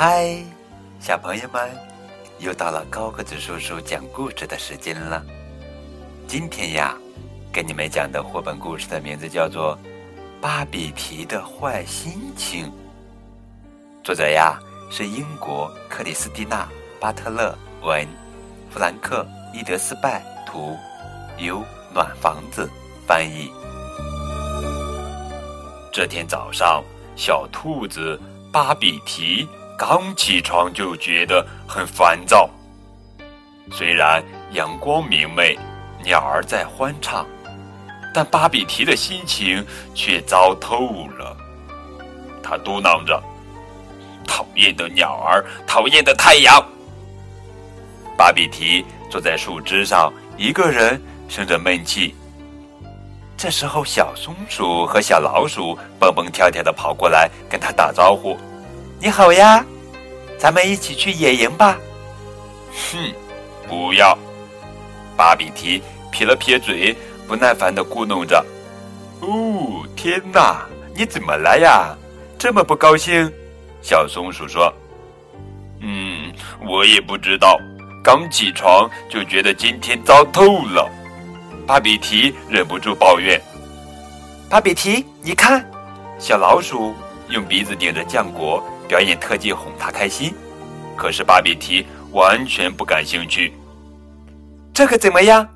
嗨，小朋友们，又到了高个子叔叔讲故事的时间了。今天呀，给你们讲的绘本故事的名字叫做《巴比提的坏心情》。作者呀是英国克里斯蒂娜·巴特勒文，弗兰克·伊德斯拜图，由暖房子翻译。这天早上，小兔子巴比提。刚起床就觉得很烦躁。虽然阳光明媚，鸟儿在欢唱，但巴比提的心情却糟透了。他嘟囔着：“讨厌的鸟儿，讨厌的太阳。”巴比提坐在树枝上，一个人生着闷气。这时候，小松鼠和小老鼠蹦蹦跳跳的跑过来跟他打招呼。你好呀，咱们一起去野营吧。哼，不要！巴比提撇了撇嘴，不耐烦的咕哝着。哦，天哪，你怎么了呀？这么不高兴？小松鼠说。嗯，我也不知道，刚起床就觉得今天糟透了。巴比提忍不住抱怨。巴比提，你看，小老鼠用鼻子顶着浆果。表演特技哄他开心，可是巴比提完全不感兴趣。这个怎么样？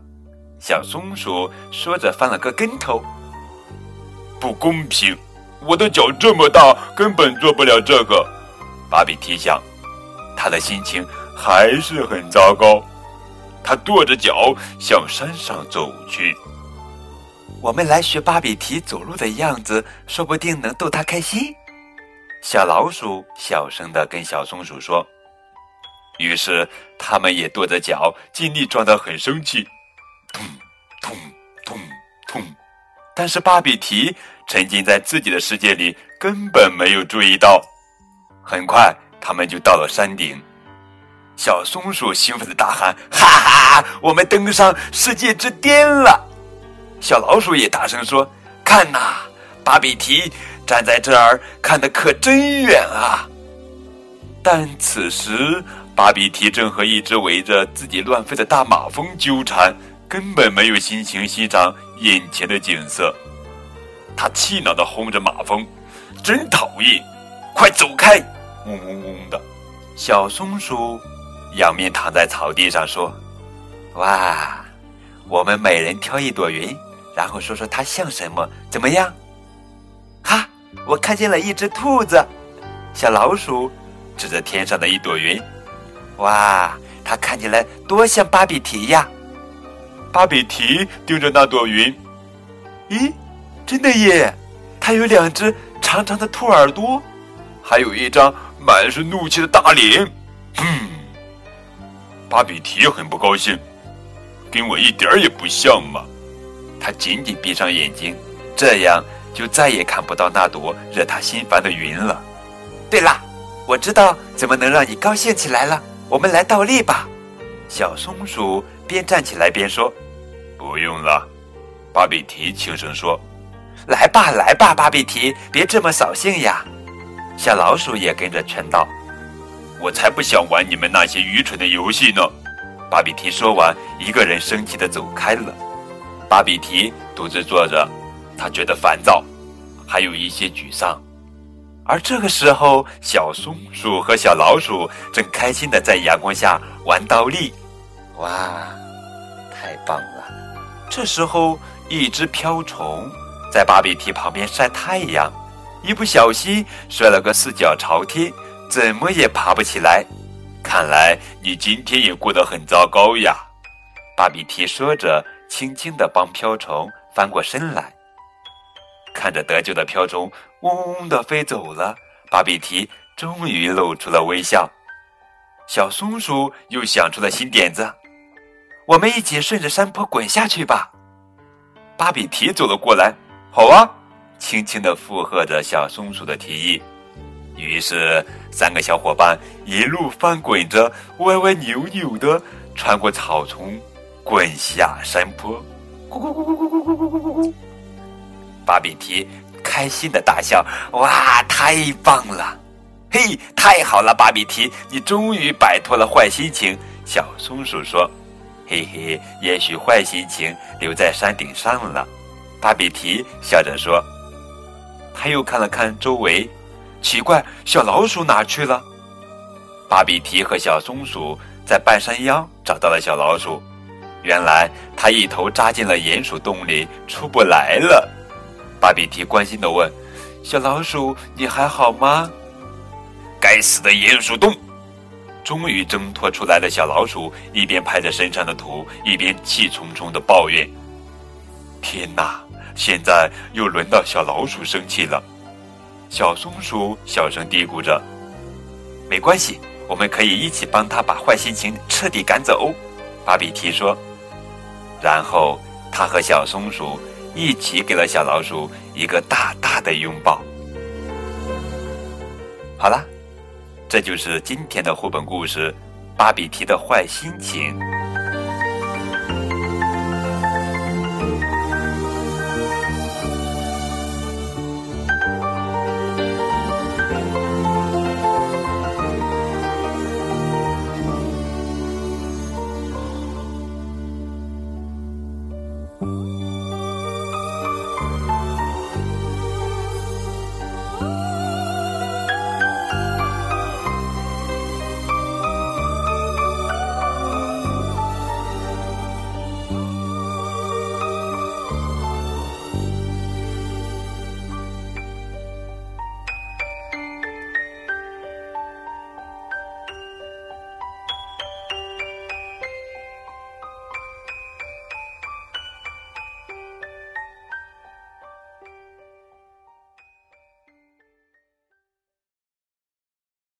小松鼠说着翻了个跟头。不公平！我的脚这么大，根本做不了这个。巴比提想，他的心情还是很糟糕。他跺着脚向山上走去。我们来学巴比提走路的样子，说不定能逗他开心。小老鼠小声的跟小松鼠说：“于是他们也跺着脚，尽力装得很生气，咚咚咚咚。但是巴比提沉浸在自己的世界里，根本没有注意到。很快，他们就到了山顶。小松鼠兴奋的大喊：‘哈哈，我们登上世界之巅了！’小老鼠也大声说：‘看呐，巴比提。’”站在这儿看的可真远啊！但此时，巴比提正和一只围着自己乱飞的大马蜂纠缠，根本没有心情欣赏眼前的景色。他气恼的轰着马蜂：“真讨厌，快走开！”嗡嗡嗡的。小松鼠仰面躺在草地上说：“哇，我们每人挑一朵云，然后说说它像什么，怎么样？”我看见了一只兔子，小老鼠指着天上的一朵云，哇，它看起来多像巴比提呀！巴比提盯着那朵云，咦，真的耶！它有两只长长的兔耳朵，还有一张满是怒气的大脸。哼，巴比提很不高兴，跟我一点儿也不像嘛！他紧紧闭上眼睛，这样。就再也看不到那朵惹他心烦的云了。对啦，我知道怎么能让你高兴起来了。我们来倒立吧。小松鼠边站起来边说：“不用了。”巴比提轻声说：“来吧，来吧，巴比提，别这么扫兴呀。”小老鼠也跟着劝道：“我才不想玩你们那些愚蠢的游戏呢。”巴比提说完，一个人生气的走开了。巴比提独自坐着。他觉得烦躁，还有一些沮丧，而这个时候，小松鼠和小老鼠正开心的在阳光下玩倒立，哇，太棒了！这时候，一只瓢虫在巴比提旁边晒太阳，一不小心摔了个四脚朝天，怎么也爬不起来。看来你今天也过得很糟糕呀！巴比提说着，轻轻的帮瓢虫翻过身来。看着得救的瓢虫嗡嗡的飞走了，巴比提终于露出了微笑。小松鼠又想出了新点子：“我们一起顺着山坡滚下去吧。”巴比提走了过来，“好啊！”轻轻的附和着小松鼠的提议。于是，三个小伙伴一路翻滚着，歪歪扭扭的穿过草丛，滚下山坡。咕咕咕咕咕咕咕咕咕咕。巴比提开心的大笑：“哇，太棒了！”嘿，太好了，巴比提，你终于摆脱了坏心情。小松鼠说：“嘿嘿，也许坏心情留在山顶上了。”巴比提笑着说。他又看了看周围，奇怪，小老鼠哪去了？巴比提和小松鼠在半山腰找到了小老鼠，原来它一头扎进了鼹鼠洞里，出不来了。巴比提关心地问：“小老鼠，你还好吗？”该死的鼹鼠洞！终于挣脱出来的小老鼠一边拍着身上的土，一边气冲冲地抱怨：“天哪！现在又轮到小老鼠生气了。”小松鼠小声嘀咕着：“没关系，我们可以一起帮他把坏心情彻底赶走。”巴比提说。然后他和小松鼠一起给了小老鼠一个大大的拥抱。好了。这就是今天的绘本故事《芭比提的坏心情》。